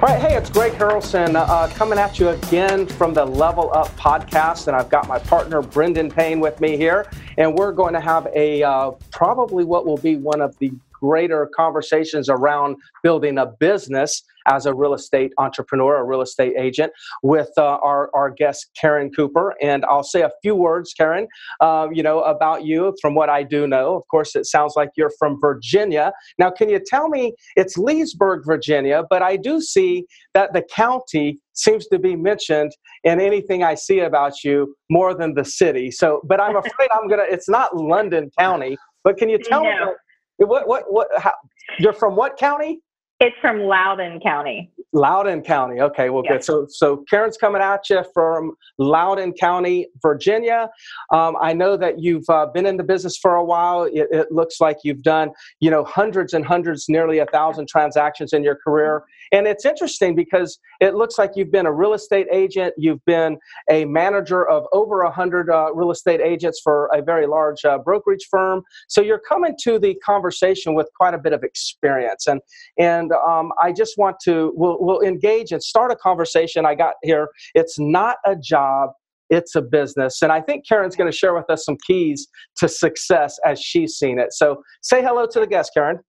All right, hey, it's Greg Harrelson uh, coming at you again from the Level Up podcast, and I've got my partner Brendan Payne with me here, and we're going to have a uh, probably what will be one of the greater conversations around building a business as a real estate entrepreneur, a real estate agent, with uh, our, our guest, Karen Cooper. And I'll say a few words, Karen, uh, you know, about you from what I do know. Of course, it sounds like you're from Virginia. Now, can you tell me, it's Leesburg, Virginia, but I do see that the county seems to be mentioned in anything I see about you more than the city. So, but I'm afraid I'm going to, it's not London County, but can you tell no. me what, what, what, how, you're from what county? It's from Loudoun County. Loudoun County. Okay, well, good. So, so Karen's coming at you from Loudoun County, Virginia. Um, I know that you've uh, been in the business for a while. It, it, looks like you've done, you know, hundreds and hundreds, nearly a thousand transactions in your career. And it's interesting because it looks like you've been a real estate agent. You've been a manager of over a hundred uh, real estate agents for a very large uh, brokerage firm. So you're coming to the conversation with quite a bit of experience. And and um, I just want to we'll we'll engage and start a conversation. I got here. It's not a job, it's a business. And I think Karen's going to share with us some keys to success as she's seen it. So say hello to the guest, Karen.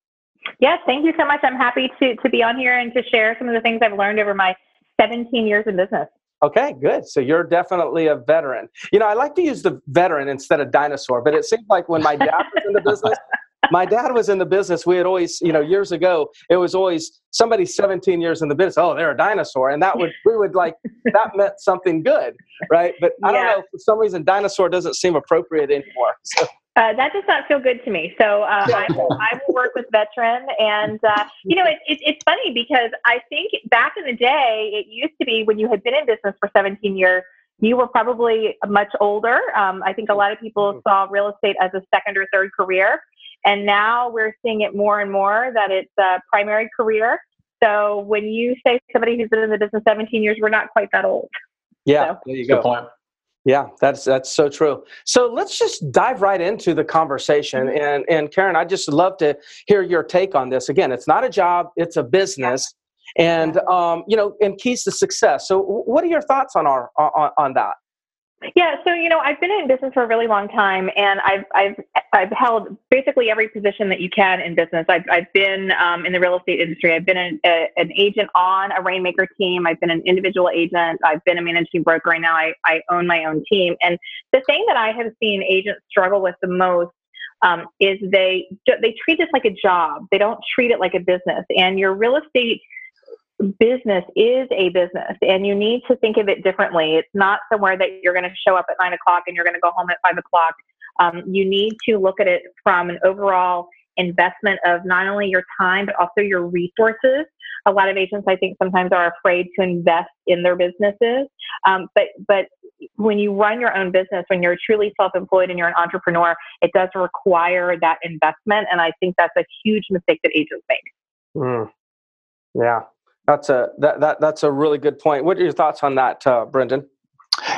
Yes, thank you so much. I'm happy to, to be on here and to share some of the things I've learned over my 17 years in business. Okay, good. So you're definitely a veteran. You know, I like to use the veteran instead of dinosaur, but it seems like when my dad was in the business, my dad was in the business. We had always, you know, years ago, it was always somebody 17 years in the business. Oh, they're a dinosaur, and that would we would like that meant something good, right? But I don't know for some reason dinosaur doesn't seem appropriate anymore. So. Uh, that does not feel good to me. So uh, I, will, I will work with veteran, and uh, you know, it, it, it's funny because I think back in the day, it used to be when you had been in business for 17 years, you were probably much older. Um, I think a lot of people mm-hmm. saw real estate as a second or third career. And now we're seeing it more and more that it's a primary career. So when you say somebody who's been in the business 17 years, we're not quite that old. Yeah, so. there you go. Good point. Yeah, that's that's so true. So let's just dive right into the conversation. Mm-hmm. And and Karen, I'd just love to hear your take on this. Again, it's not a job; it's a business, and um, you know, and keys to success. So, what are your thoughts on our on, on that? Yeah, so you know, I've been in business for a really long time, and I've I've I've held basically every position that you can in business. I've I've been um, in the real estate industry. I've been an, a, an agent on a rainmaker team. I've been an individual agent. I've been a managing broker. And now I I own my own team. And the thing that I have seen agents struggle with the most um, is they they treat this like a job. They don't treat it like a business. And your real estate business is a business and you need to think of it differently. It's not somewhere that you're going to show up at nine o'clock and you're going to go home at five o'clock. Um, you need to look at it from an overall investment of not only your time, but also your resources. A lot of agents, I think, sometimes are afraid to invest in their businesses. Um, but, but when you run your own business, when you're truly self-employed and you're an entrepreneur, it does require that investment. And I think that's a huge mistake that agents make. Mm. Yeah, that's a that, that that's a really good point. What are your thoughts on that, uh, Brendan?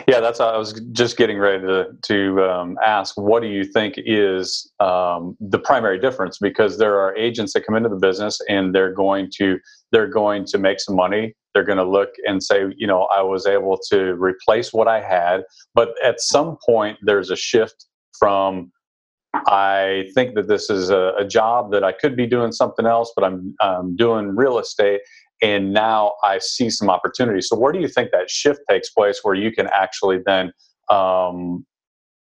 Yeah, that's. I was just getting ready to to um, ask. What do you think is um, the primary difference? Because there are agents that come into the business and they're going to they're going to make some money. They're going to look and say, you know, I was able to replace what I had. But at some point, there's a shift from I think that this is a, a, job that I could be doing something else, but I'm, I'm doing real estate and now I see some opportunities. So where do you think that shift takes place where you can actually then um,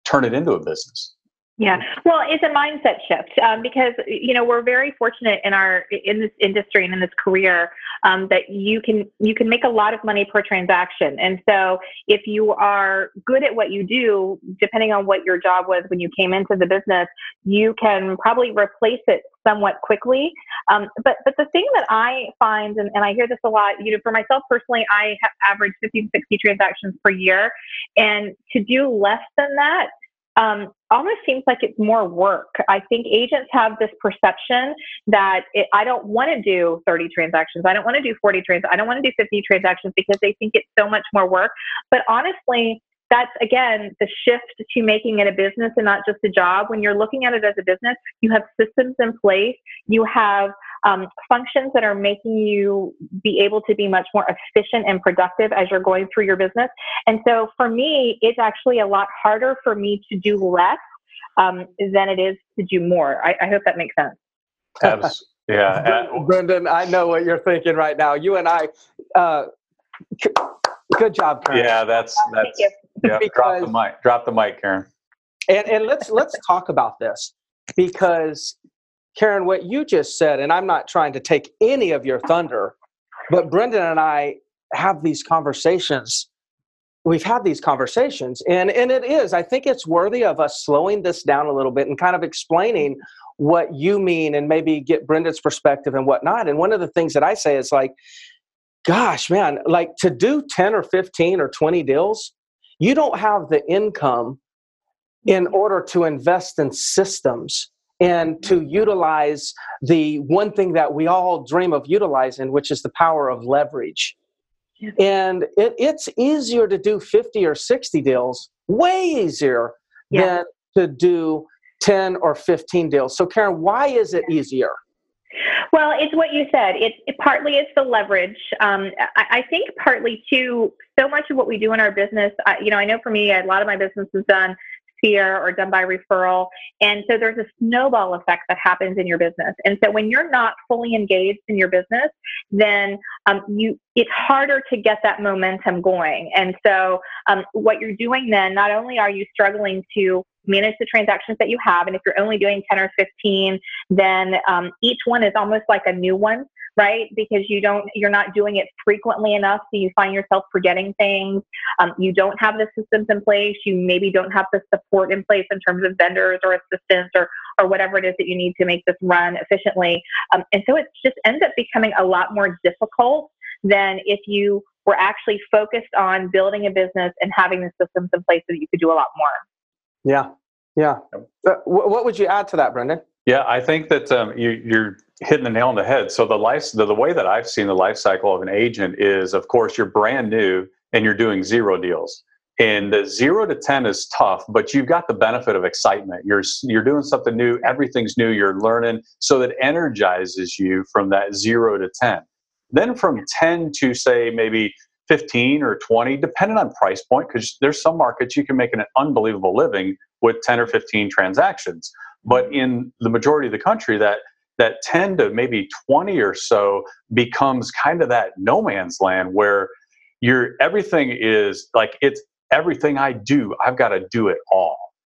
turn it into a business? Yeah, well, it's a mindset shift um, because you know we're very fortunate in our in this industry and in this career um, that you can you can make a lot of money per transaction, and so if you are good at what you do, depending on what your job was when you came into the business, you can probably replace it somewhat quickly. Um, but but the thing that I find, and, and I hear this a lot, you know, for myself personally, I have averaged 50 to 60 transactions per year, and to do less than that um, almost seems like it's more work. I think agents have this perception that it, I don't want to do 30 transactions. I don't want to do 40 transactions. I don't want to do 50 transactions because they think it's so much more work. But honestly, that's again the shift to making it a business and not just a job. When you're looking at it as a business, you have systems in place, you have um, functions that are making you be able to be much more efficient and productive as you're going through your business. And so for me, it's actually a lot harder for me to do less um, than it is to do more. I, I hope that makes sense. Absolutely. Yeah, Brendan, I know what you're thinking right now. You and I, uh, good job, Karen. Yeah, that's that's yeah. Because, drop the mic. Drop the mic, Karen. And and let's let's talk about this because Karen, what you just said, and I'm not trying to take any of your thunder, but Brendan and I have these conversations. We've had these conversations, and, and it is, I think it's worthy of us slowing this down a little bit and kind of explaining what you mean and maybe get Brendan's perspective and whatnot. And one of the things that I say is like, gosh, man, like to do 10 or 15 or 20 deals, you don't have the income in order to invest in systems and to utilize the one thing that we all dream of utilizing, which is the power of leverage. Yeah. And it, it's easier to do 50 or 60 deals, way easier yeah. than to do 10 or 15 deals. So, Karen, why is it easier? Well, it's what you said. It's it, partly it's the leverage. Um, I, I, think partly too. So much of what we do in our business, I, you know, I know for me, a lot of my business is done peer or done by referral. And so there's a snowball effect that happens in your business. And so when you're not fully engaged in your business, then um, you it's harder to get that momentum going. And so um, what you're doing then, not only are you struggling to manage the transactions that you have, and if you're only doing 10 or 15, then um, each one is almost like a new one right? Because you don't, you're not doing it frequently enough, so you find yourself forgetting things. Um, you don't have the systems in place. You maybe don't have the support in place in terms of vendors or assistants or or whatever it is that you need to make this run efficiently. Um, and so it just ends up becoming a lot more difficult than if you were actually focused on building a business and having the systems in place so that you could do a lot more. Yeah, yeah. Uh, what would you add to that, Brendan? Yeah, I think that um, you, you're hitting the nail on the head. So the life, the, the way that I've seen the life cycle of an agent is, of course, you're brand new and you're doing zero deals. And the zero to ten is tough, but you've got the benefit of excitement. You're you're doing something new. Everything's new. You're learning, so that energizes you from that zero to ten. Then from ten to say maybe 15 or 20, depending on price point, because there's some markets you can make an unbelievable living with 10 or 15 transactions. But in the majority of the country, that that 10 to maybe 20 or so becomes kind of that no man's land where you're everything is like it's everything I do, I've got to do it all.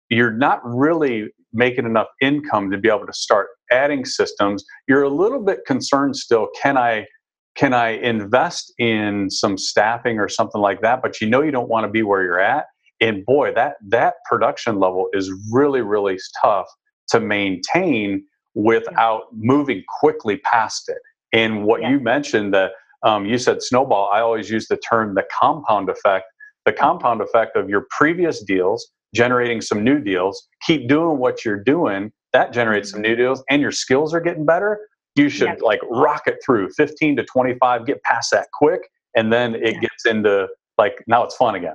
You're not really making enough income to be able to start adding systems. You're a little bit concerned still, can I can I invest in some staffing or something like that? But you know you don't want to be where you're at. And boy, that that production level is really, really tough to maintain without moving quickly past it. And what yeah. you mentioned that um, you said snowball, I always use the term the compound effect. The compound effect of your previous deals generating some new deals, keep doing what you're doing, that generates some new deals, and your skills are getting better. You should yeah. like rocket through 15 to 25, get past that quick, and then it yeah. gets into like now it's fun again.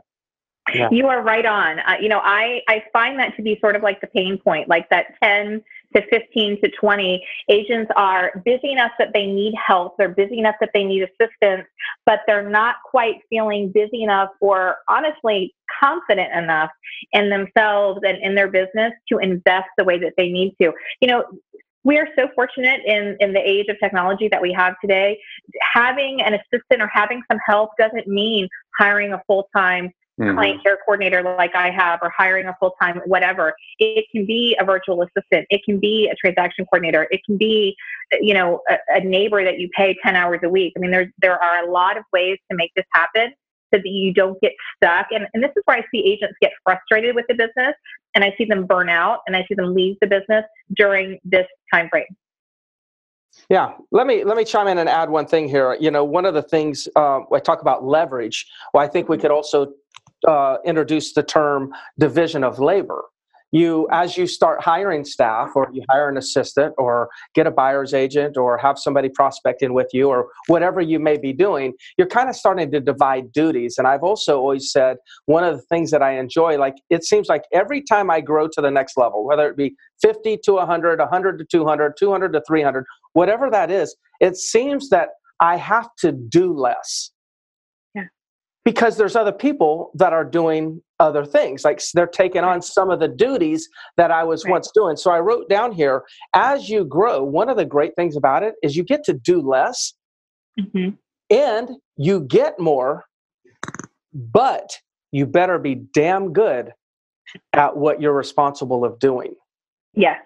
Yeah. You are right on. Uh, you know, I, I find that to be sort of like the pain point, like that 10 to 15 to 20 agents are busy enough that they need help. They're busy enough that they need assistance, but they're not quite feeling busy enough or honestly confident enough in themselves and in their business to invest the way that they need to. You know, we are so fortunate in, in the age of technology that we have today. Having an assistant or having some help doesn't mean hiring a full time mm-hmm. client care coordinator like I have, or hiring a full time whatever. It can be a virtual assistant. It can be a transaction coordinator. It can be, you know, a, a neighbor that you pay ten hours a week. I mean, there's there are a lot of ways to make this happen so that you don't get stuck. And, and this is where I see agents get frustrated with the business and I see them burn out and I see them leave the business during this time frame. Yeah, let me let me chime in and add one thing here. You know, one of the things uh, I talk about leverage. Well, I think we could also uh, introduced the term division of labor. you as you start hiring staff or you hire an assistant or get a buyer's agent or have somebody prospecting with you or whatever you may be doing you're kind of starting to divide duties and i've also always said one of the things that i enjoy like it seems like every time i grow to the next level whether it be 50 to 100 100 to 200 200 to 300 whatever that is it seems that i have to do less because there's other people that are doing other things like they're taking on some of the duties that i was right. once doing so i wrote down here as you grow one of the great things about it is you get to do less mm-hmm. and you get more but you better be damn good at what you're responsible of doing Yes.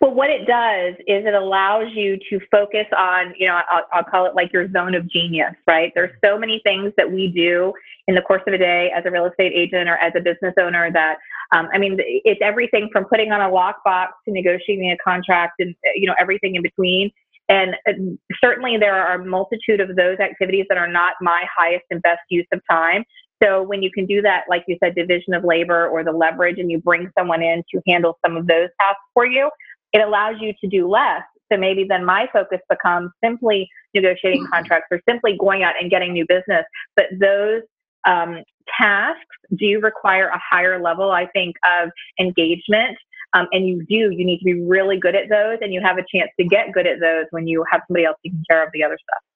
Well, what it does is it allows you to focus on, you know, I'll, I'll, call it like your zone of genius, right? There's so many things that we do in the course of a day as a real estate agent or as a business owner that, um, I mean, it's everything from putting on a lockbox to negotiating a contract and, you know, everything in between. And certainly there are a multitude of those activities that are not my highest and best use of time. So when you can do that, like you said, division of labor or the leverage, and you bring someone in to handle some of those tasks for you, it allows you to do less. So maybe then my focus becomes simply negotiating contracts or simply going out and getting new business. But those um, tasks do require a higher level, I think, of engagement. Um, and you do, you need to be really good at those, and you have a chance to get good at those when you have somebody else taking care of the other stuff.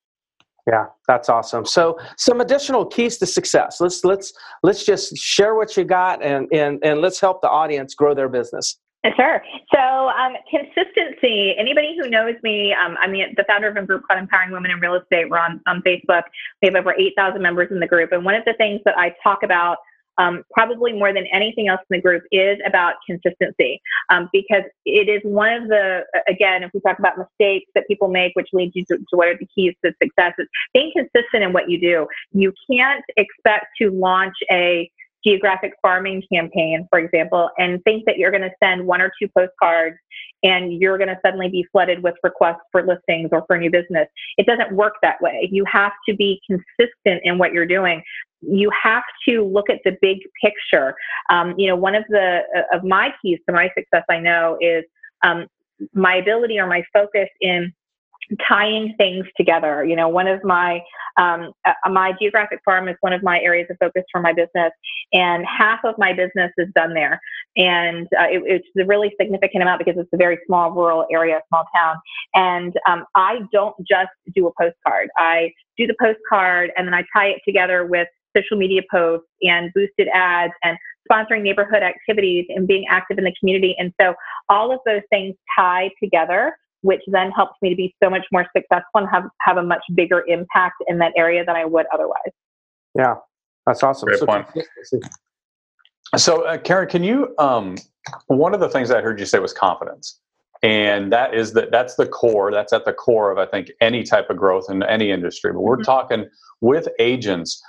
Yeah, that's awesome. So some additional keys to success. Let's let's let's just share what you got and and and let's help the audience grow their business. Sure. So um, consistency. Anybody who knows me, um, I'm the, the, founder of a group called Empowering Women in Real Estate. We're on, on Facebook. We have over 8,000 members in the group, and one of the things that I talk about um, probably more than anything else in the group is about consistency um, because it is one of the again if we talk about mistakes that people make which leads you to, to what are the keys to success is being consistent in what you do. You can't expect to launch a geographic farming campaign, for example, and think that you're going to send one or two postcards and you're going to suddenly be flooded with requests for listings or for new business. It doesn't work that way. You have to be consistent in what you're doing. You have to look at the big picture. Um, you know, one of the uh, of my keys to my success, I know, is um, my ability or my focus in tying things together. You know, one of my um, uh, my geographic farm is one of my areas of focus for my business, and half of my business is done there. And uh, it, it's a really significant amount because it's a very small rural area, small town. And um, I don't just do a postcard. I do the postcard and then I tie it together with social media posts and boosted ads and sponsoring neighborhood activities and being active in the community. And so all of those things tie together which then helps me to be so much more successful and have, have a much bigger impact in that area than I would otherwise. Yeah, that's awesome. Great so, point. So, uh, Karen, can you? Um, one of the things I heard you say was confidence, and that is that that's the core. That's at the core of I think any type of growth in any industry. But we're mm-hmm. talking with agents.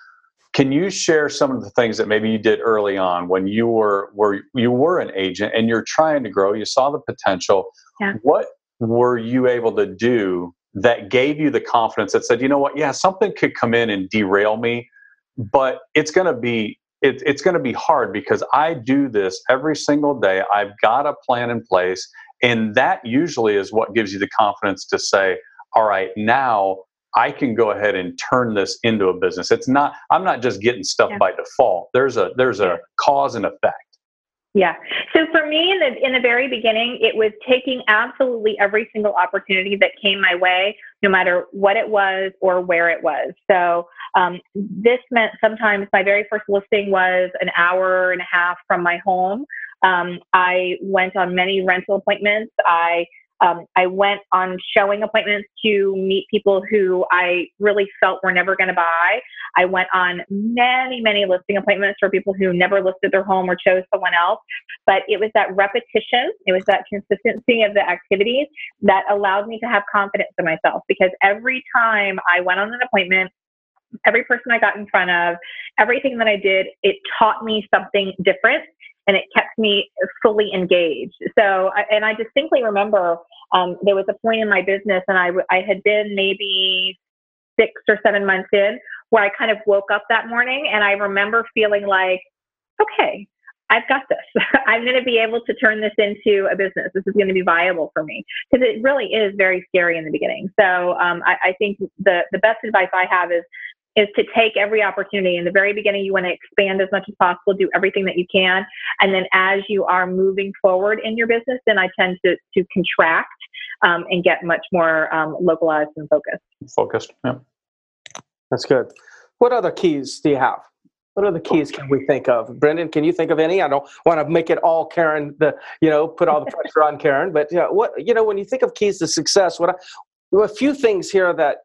Can you share some of the things that maybe you did early on when you were were you were an agent and you're trying to grow? You saw the potential. Yeah. What were you able to do that gave you the confidence that said, you know what, yeah, something could come in and derail me, but it's going to be it, it's going to be hard because I do this every single day. I've got a plan in place, and that usually is what gives you the confidence to say, all right, now I can go ahead and turn this into a business. It's not I'm not just getting stuff yeah. by default. There's a there's a cause and effect. Yeah. So for me, in the in the very beginning, it was taking absolutely every single opportunity that came my way, no matter what it was or where it was. So um, this meant sometimes my very first listing was an hour and a half from my home. Um, I went on many rental appointments. I um, I went on showing appointments to meet people who I really felt were never going to buy. I went on many, many listing appointments for people who never listed their home or chose someone else. But it was that repetition, it was that consistency of the activities that allowed me to have confidence in myself because every time I went on an appointment, every person I got in front of, everything that I did, it taught me something different and it kept me fully engaged. So, and I distinctly remember um, there was a point in my business, and I, I had been maybe six or seven months in where I kind of woke up that morning and I remember feeling like, okay, I've got this. I'm going to be able to turn this into a business. This is going to be viable for me because it really is very scary in the beginning. So um, I, I think the the best advice I have is is to take every opportunity. In the very beginning, you want to expand as much as possible, do everything that you can, and then as you are moving forward in your business, then I tend to to contract um, and get much more um, localized and focused. Focused. Yeah. That's good. What other keys do you have? What other keys can we think of? Brendan, can you think of any? I don't want to make it all Karen, the you know, put all the pressure on Karen, but you know, what you know, when you think of keys to success, what a few things here that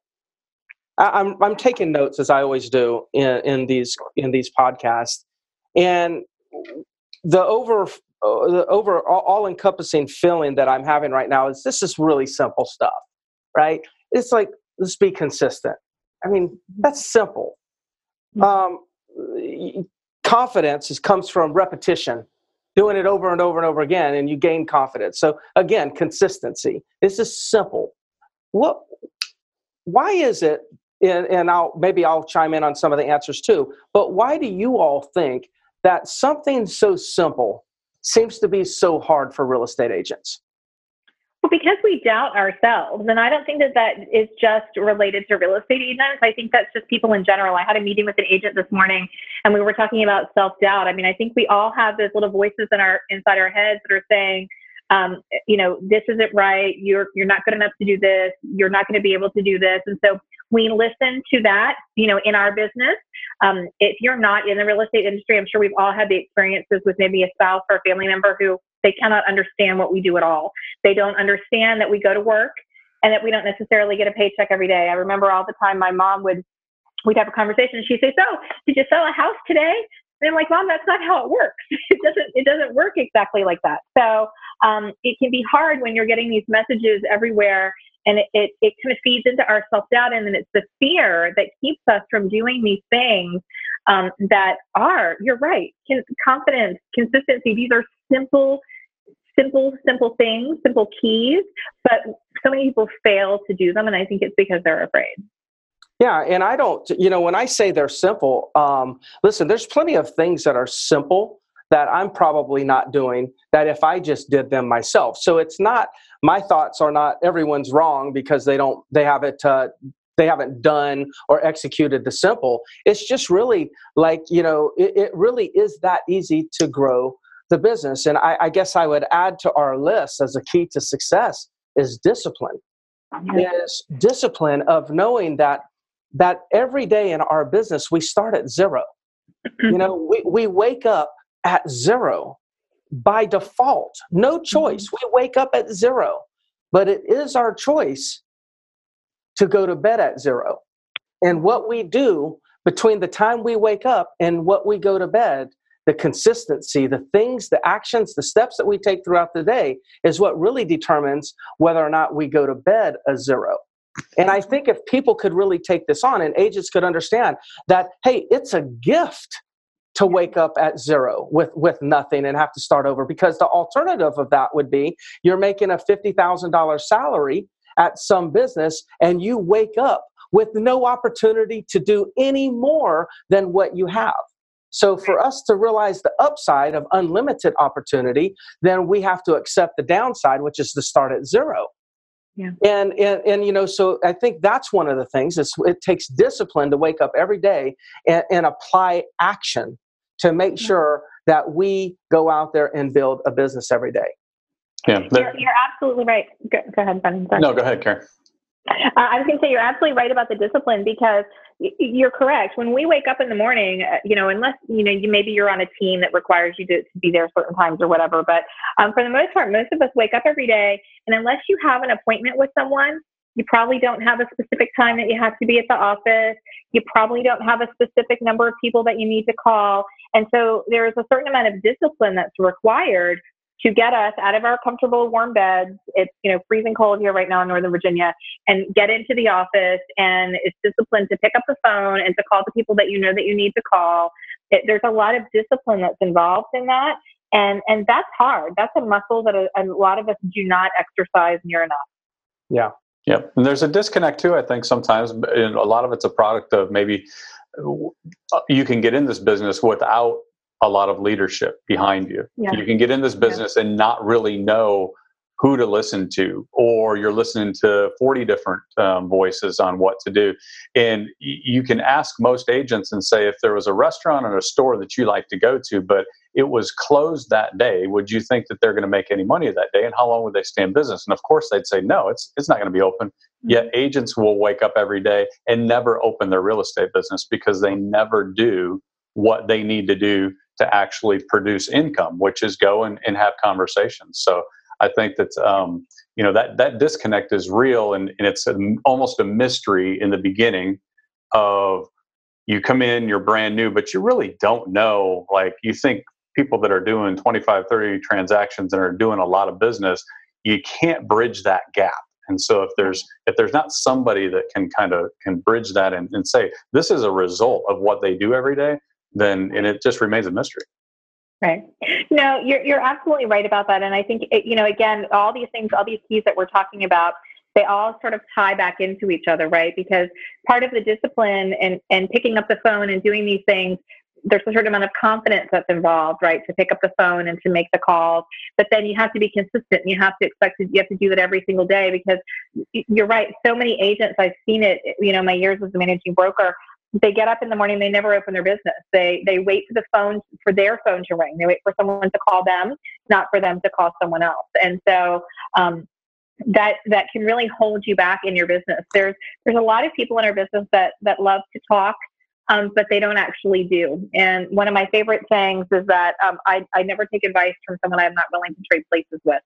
I, am I'm taking notes as I always do in, in these in these podcasts, and the over uh, the over all encompassing feeling that I'm having right now is this is really simple stuff, right? It's like let's be consistent. I mean, that's simple. Mm-hmm. Um, confidence is, comes from repetition doing it over and over and over again and you gain confidence so again consistency this is simple what why is it and, and i'll maybe i'll chime in on some of the answers too but why do you all think that something so simple seems to be so hard for real estate agents well, because we doubt ourselves. And I don't think that that is just related to real estate agents. I think that's just people in general. I had a meeting with an agent this morning and we were talking about self doubt. I mean, I think we all have those little voices in our inside our heads that are saying, um, you know, this isn't right. You're you're not good enough to do this. You're not going to be able to do this. And so we listen to that, you know, in our business. Um, if you're not in the real estate industry, I'm sure we've all had the experiences with maybe a spouse or a family member who they cannot understand what we do at all. They don't understand that we go to work and that we don't necessarily get a paycheck every day. I remember all the time my mom would, we'd have a conversation and she'd say, so did you sell a house today? And I'm like, mom, that's not how it works. It doesn't, it doesn't work exactly like that. So um, it can be hard when you're getting these messages everywhere and it, it, it kind of feeds into our self-doubt and then it's the fear that keeps us from doing these things um, that are you're right confidence consistency these are simple simple, simple things, simple keys, but so many people fail to do them, and I think it's because they're afraid. Yeah, and I don't, you know, when I say they're simple, um, listen, there's plenty of things that are simple that I'm probably not doing that if I just did them myself. So it's not my thoughts are not everyone's wrong because they don't they haven't uh, they haven't done or executed the simple. It's just really like you know it, it really is that easy to grow the business. And I, I guess I would add to our list as a key to success is discipline. Is discipline of knowing that that every day in our business we start at zero. you know, we, we wake up at zero by default. No mm-hmm. choice. We wake up at zero. But it is our choice to go to bed at zero. And what we do between the time we wake up and what we go to bed the consistency, the things, the actions, the steps that we take throughout the day is what really determines whether or not we go to bed a zero. And I think if people could really take this on and agents could understand that, hey, it's a gift to wake up at zero with, with nothing and have to start over because the alternative of that would be you're making a $50,000 salary at some business and you wake up with no opportunity to do any more than what you have. So for us to realize the upside of unlimited opportunity, then we have to accept the downside, which is to start at zero. Yeah. And, and and you know, so I think that's one of the things. It's, it takes discipline to wake up every day and, and apply action to make sure that we go out there and build a business every day. Yeah, you're, you're absolutely right. Go, go ahead, Ben. No, go ahead, Karen. Uh, I was going to say you're absolutely right about the discipline because you're correct. When we wake up in the morning, uh, you know, unless you know, you maybe you're on a team that requires you to, to be there certain times or whatever. But um, for the most part, most of us wake up every day, and unless you have an appointment with someone, you probably don't have a specific time that you have to be at the office. You probably don't have a specific number of people that you need to call. And so there is a certain amount of discipline that's required to get us out of our comfortable warm beds. It's you know freezing cold here right now in Northern Virginia, and get into the office. And it's discipline to pick up the phone and to call the people that you know that you need to call. It, there's a lot of discipline that's involved in that, and and that's hard. That's a muscle that a, a lot of us do not exercise near enough. Yeah. Yep. And there's a disconnect too, I think sometimes. And a lot of it's a product of maybe uh, you can get in this business without a lot of leadership behind you. Yeah. You can get in this business and not really know who to listen to, or you're listening to 40 different um, voices on what to do. And you can ask most agents and say, if there was a restaurant or a store that you like to go to, but it was closed that day, would you think that they're going to make any money that day? And how long would they stay in business? And of course, they'd say, no, it's, it's not going to be open. Mm-hmm. Yet agents will wake up every day and never open their real estate business because they never do what they need to do to actually produce income, which is go and, and have conversations. So I think that um, you know that that disconnect is real, and, and it's a, almost a mystery in the beginning of you come in, you're brand new, but you really don't know. Like you think people that are doing 25, 30 transactions and are doing a lot of business, you can't bridge that gap. And so if there's if there's not somebody that can kind of can bridge that and, and say this is a result of what they do every day, then and it just remains a mystery. Right. No, you're you're absolutely right about that, and I think it, you know again all these things, all these keys that we're talking about, they all sort of tie back into each other, right? Because part of the discipline and and picking up the phone and doing these things, there's a certain amount of confidence that's involved, right? To pick up the phone and to make the calls, but then you have to be consistent. You have to expect to, you have to do that every single day because you're right. So many agents, I've seen it. You know, my years as a managing broker they get up in the morning they never open their business they they wait for the phone for their phone to ring they wait for someone to call them not for them to call someone else and so um, that that can really hold you back in your business there's there's a lot of people in our business that that love to talk um, but they don't actually do and one of my favorite sayings is that um, I, I never take advice from someone i'm not willing to trade places with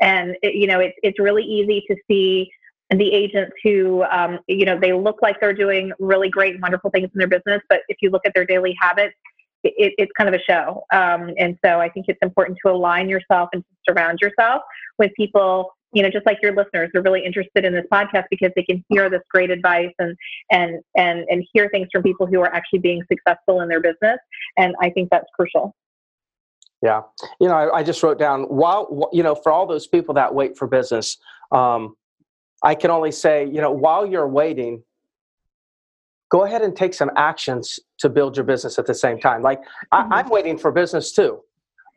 and it, you know it's it's really easy to see the agents who, um, you know, they look like they're doing really great and wonderful things in their business, but if you look at their daily habits, it, it's kind of a show. Um, and so I think it's important to align yourself and to surround yourself with people, you know, just like your listeners are really interested in this podcast because they can hear this great advice and, and, and, and hear things from people who are actually being successful in their business. And I think that's crucial. Yeah. You know, I, I just wrote down while, you know, for all those people that wait for business, um, I can only say, you know, while you're waiting, go ahead and take some actions to build your business at the same time. Like mm-hmm. I, am waiting for business too,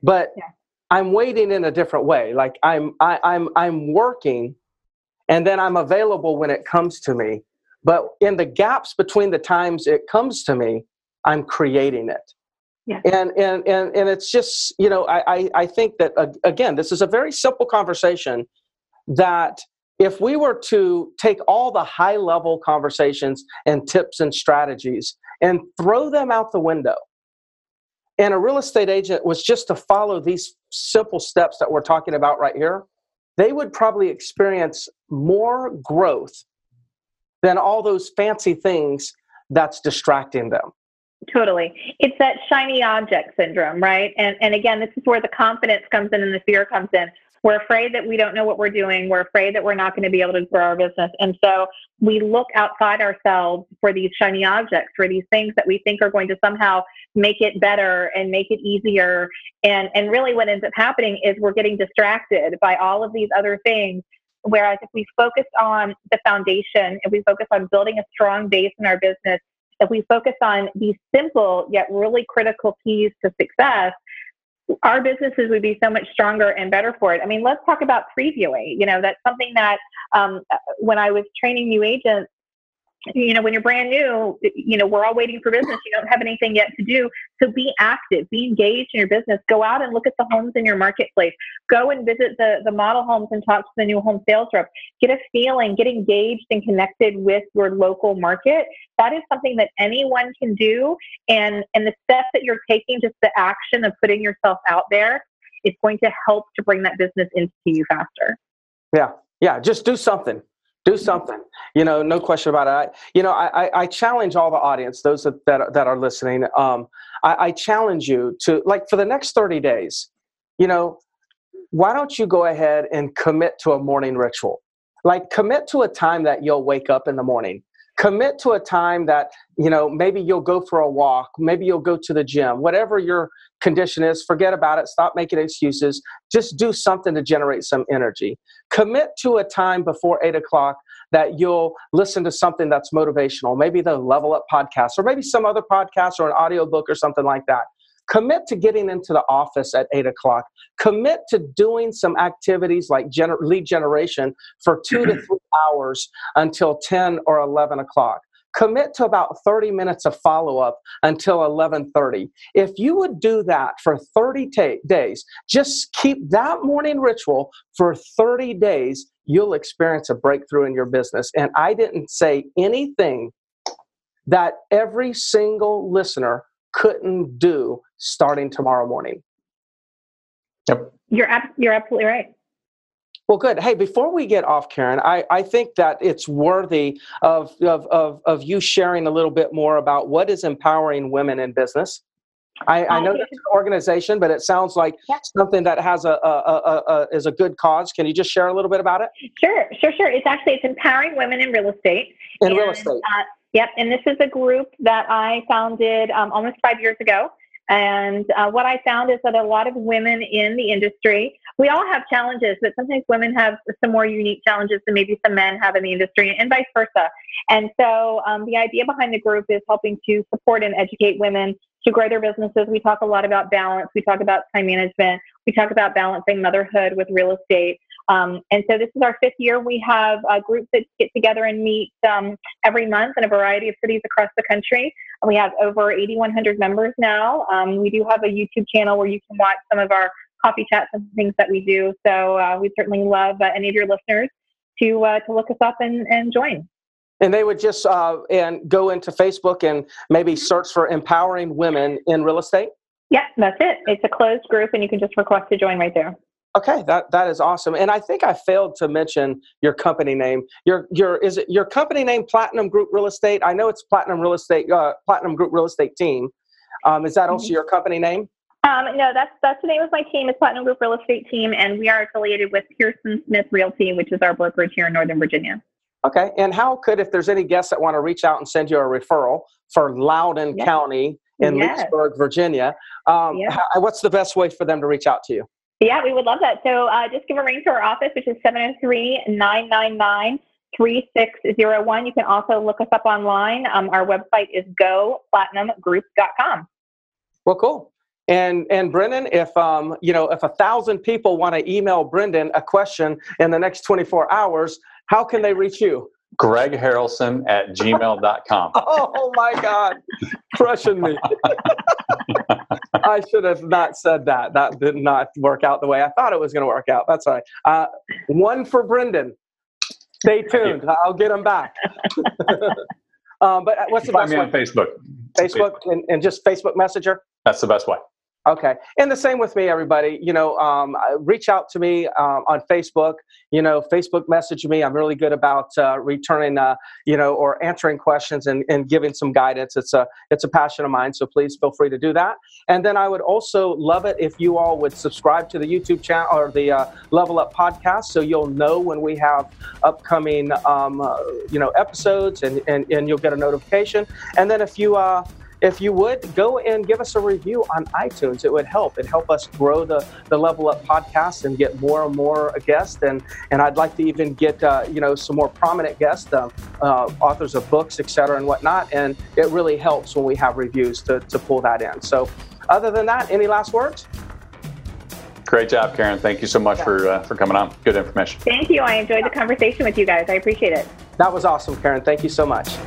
but yeah. I'm waiting in a different way. Like I'm I, I'm I'm working, and then I'm available when it comes to me. But in the gaps between the times it comes to me, I'm creating it. Yeah. And, and and and it's just you know I I, I think that uh, again this is a very simple conversation that if we were to take all the high level conversations and tips and strategies and throw them out the window, and a real estate agent was just to follow these simple steps that we're talking about right here, they would probably experience more growth than all those fancy things that's distracting them. Totally. It's that shiny object syndrome, right? And and again, this is where the confidence comes in and the fear comes in. We're afraid that we don't know what we're doing. We're afraid that we're not going to be able to grow our business. And so we look outside ourselves for these shiny objects, for these things that we think are going to somehow make it better and make it easier. And, and really what ends up happening is we're getting distracted by all of these other things. Whereas if we focus on the foundation, if we focus on building a strong base in our business, if we focus on these simple yet really critical keys to success, our businesses would be so much stronger and better for it. I mean, let's talk about previewing. You know, that's something that um, when I was training new agents, you know, when you're brand new, you know, we're all waiting for business. You don't have anything yet to do. So be active, be engaged in your business. Go out and look at the homes in your marketplace. Go and visit the, the model homes and talk to the new home sales rep. Get a feeling, get engaged and connected with your local market. That is something that anyone can do. And, and the steps that you're taking, just the action of putting yourself out there, is going to help to bring that business into you faster. Yeah. Yeah. Just do something do something. You know no question about it. I, you know I, I, I challenge all the audience those that, that, that are listening um, I, I challenge you to like for the next 30 days you know why don't you go ahead and commit to a morning ritual? Like commit to a time that you'll wake up in the morning commit to a time that you know maybe you'll go for a walk maybe you'll go to the gym whatever your condition is forget about it stop making excuses. Just do something to generate some energy. Commit to a time before 8 o'clock that you'll listen to something that's motivational maybe the level up podcast or maybe some other podcast or an audio book or something like that. Commit to getting into the office at eight o'clock. Commit to doing some activities like gener- lead generation for two to three hours until 10 or 11 o'clock. Commit to about 30 minutes of follow-up until 11.30 if you would do that for 30 ta- days just keep that morning ritual for 30 days you'll experience a breakthrough in your business. And i didn't say anything that every single listener couldn't do starting tomorrow morning. Yep. You're, ab- you're absolutely right well, good. Hey, before we get off, Karen, I, I think that it's worthy of, of, of, of you sharing a little bit more about what is empowering women in business. I, I know that's an organization, but it sounds like something that has a, a, a, a, is a good cause. Can you just share a little bit about it? Sure, sure, sure. It's actually it's empowering women in real estate. In and, real estate. Uh, yep, and this is a group that I founded um, almost five years ago. And uh, what I found is that a lot of women in the industry, we all have challenges, but sometimes women have some more unique challenges than maybe some men have in the industry, and vice versa. And so um, the idea behind the group is helping to support and educate women to grow their businesses. We talk a lot about balance. We talk about time management. We talk about balancing motherhood with real estate. Um, and so this is our fifth year. We have a group that get together and meet um, every month in a variety of cities across the country. We have over 8,100 members now. Um, we do have a YouTube channel where you can watch some of our coffee chats and things that we do. So uh, we certainly love uh, any of your listeners to uh, to look us up and, and join. And they would just uh, and go into Facebook and maybe search for empowering women in real estate. Yeah, that's it. It's a closed group, and you can just request to join right there. Okay, that that is awesome. And I think I failed to mention your company name. Your your is it your company name Platinum Group Real Estate? I know it's Platinum Real Estate uh, Platinum Group Real Estate Team. Um, is that also mm-hmm. your company name? Um, no, that's that's the name of my team. It's Platinum Group Real Estate Team, and we are affiliated with Pearson Smith Realty, which is our brokerage here in Northern Virginia. Okay, and how could if there's any guests that want to reach out and send you a referral for Loudoun yes. County in yes. Leesburg, Virginia, um, yes. how, what's the best way for them to reach out to you? Yeah, we would love that. So uh, just give a ring to our office, which is 703 999 3601. You can also look us up online. Um, our website is goplatinumgroup.com. Well, cool. And and Brendan, if um, you know, if a thousand people want to email Brendan a question in the next 24 hours, how can they reach you? Greg Harrelson at gmail.com. oh my God, crushing me. I should have not said that. That did not work out the way I thought it was going to work out. That's all right. Uh, one for Brendan. Stay tuned. I'll get him back. um, but uh, what's the Find best me way? on Facebook. Facebook, Facebook. And, and just Facebook Messenger? That's the best way. Okay, and the same with me, everybody. You know, um, reach out to me um, on Facebook. You know, Facebook message me. I'm really good about uh, returning, uh, you know, or answering questions and, and giving some guidance. It's a it's a passion of mine, so please feel free to do that. And then I would also love it if you all would subscribe to the YouTube channel or the uh, Level Up podcast, so you'll know when we have upcoming, um, uh, you know, episodes, and, and and you'll get a notification. And then if you uh, if you would go and give us a review on iTunes, it would help. It'd help us grow the, the Level Up podcast and get more and more guests. And, and I'd like to even get, uh, you know, some more prominent guests, uh, uh, authors of books, et cetera, and whatnot. And it really helps when we have reviews to, to pull that in. So other than that, any last words? Great job, Karen. Thank you so much yeah. for, uh, for coming on. Good information. Thank you. I enjoyed the conversation with you guys. I appreciate it. That was awesome, Karen. Thank you so much.